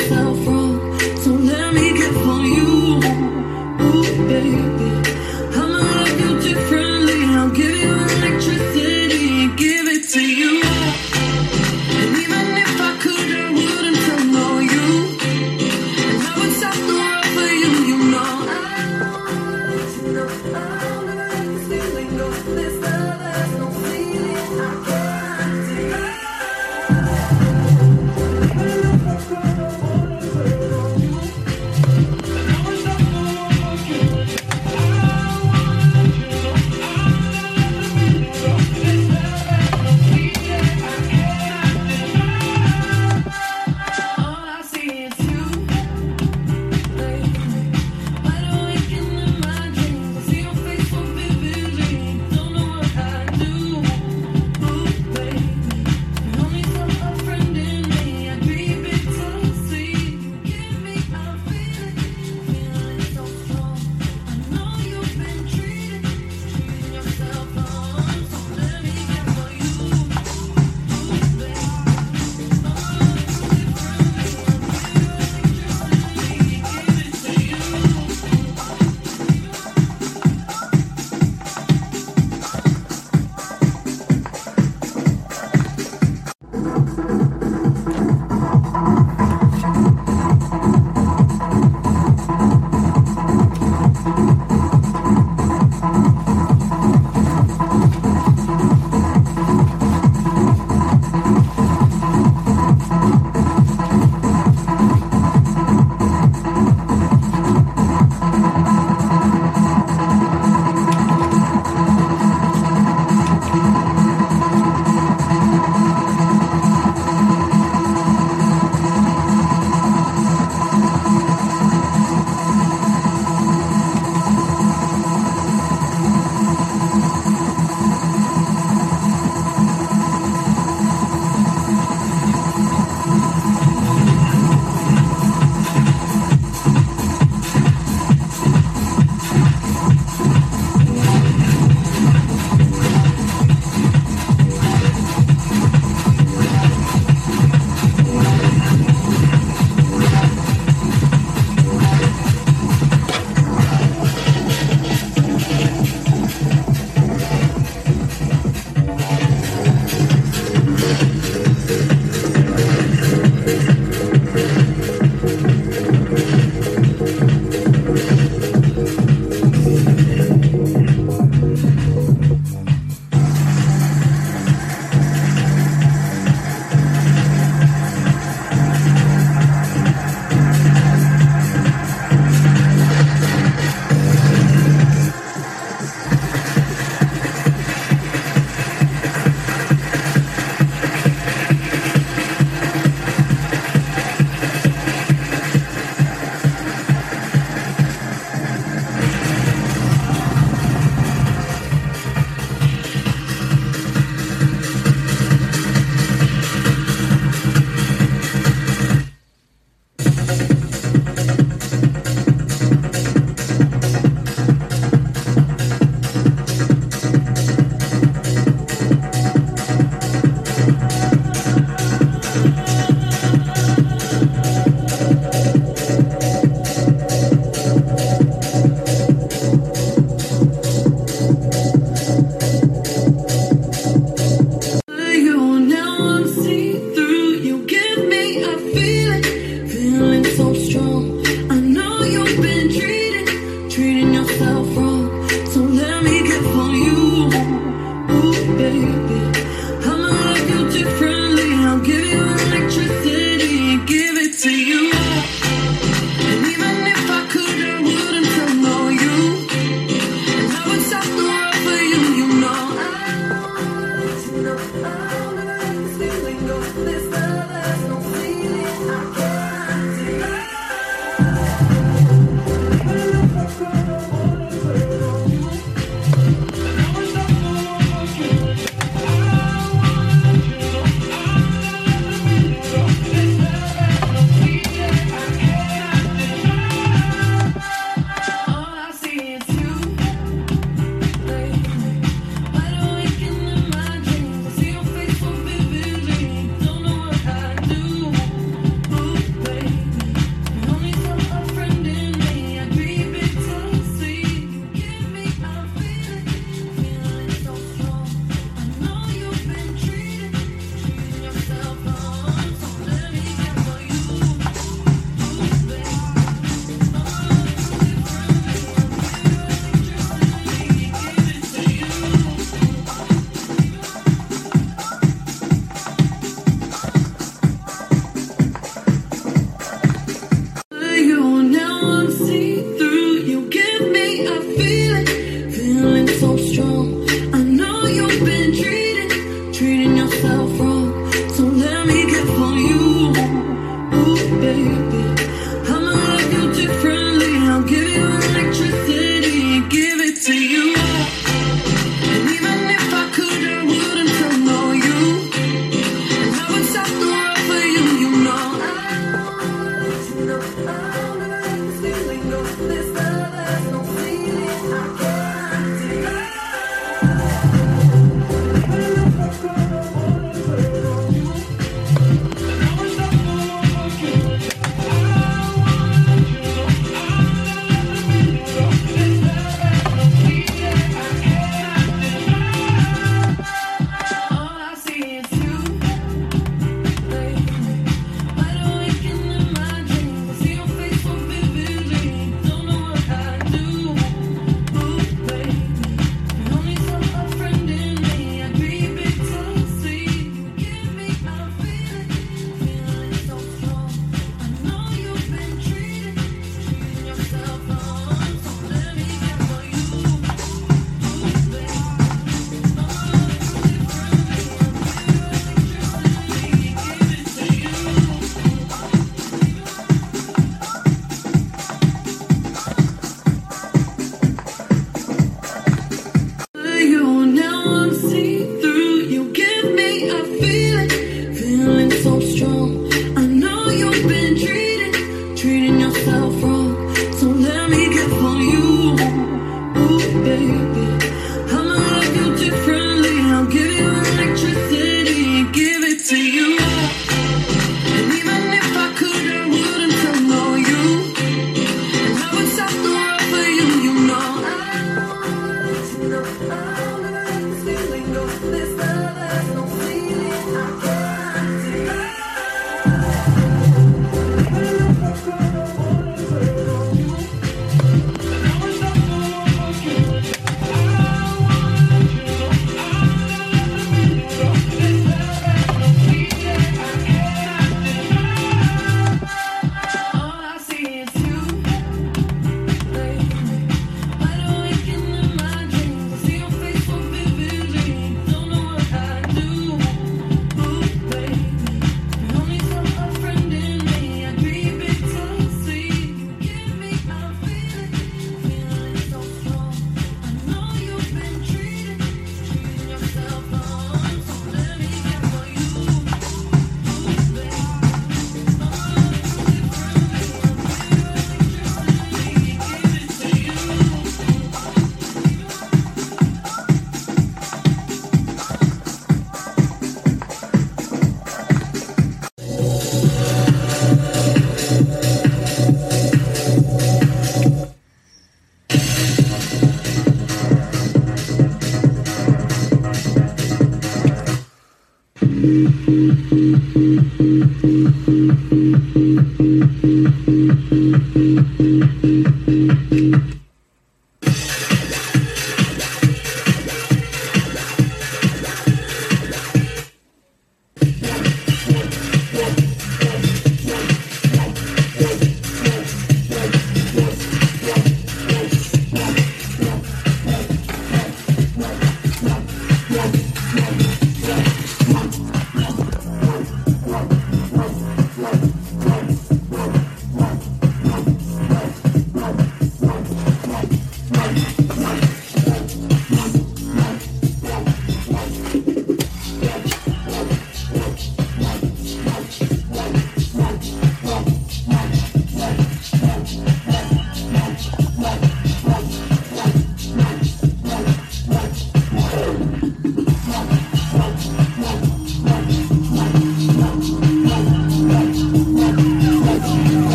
myself wrong. So let me get for you, Ooh, baby.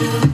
you.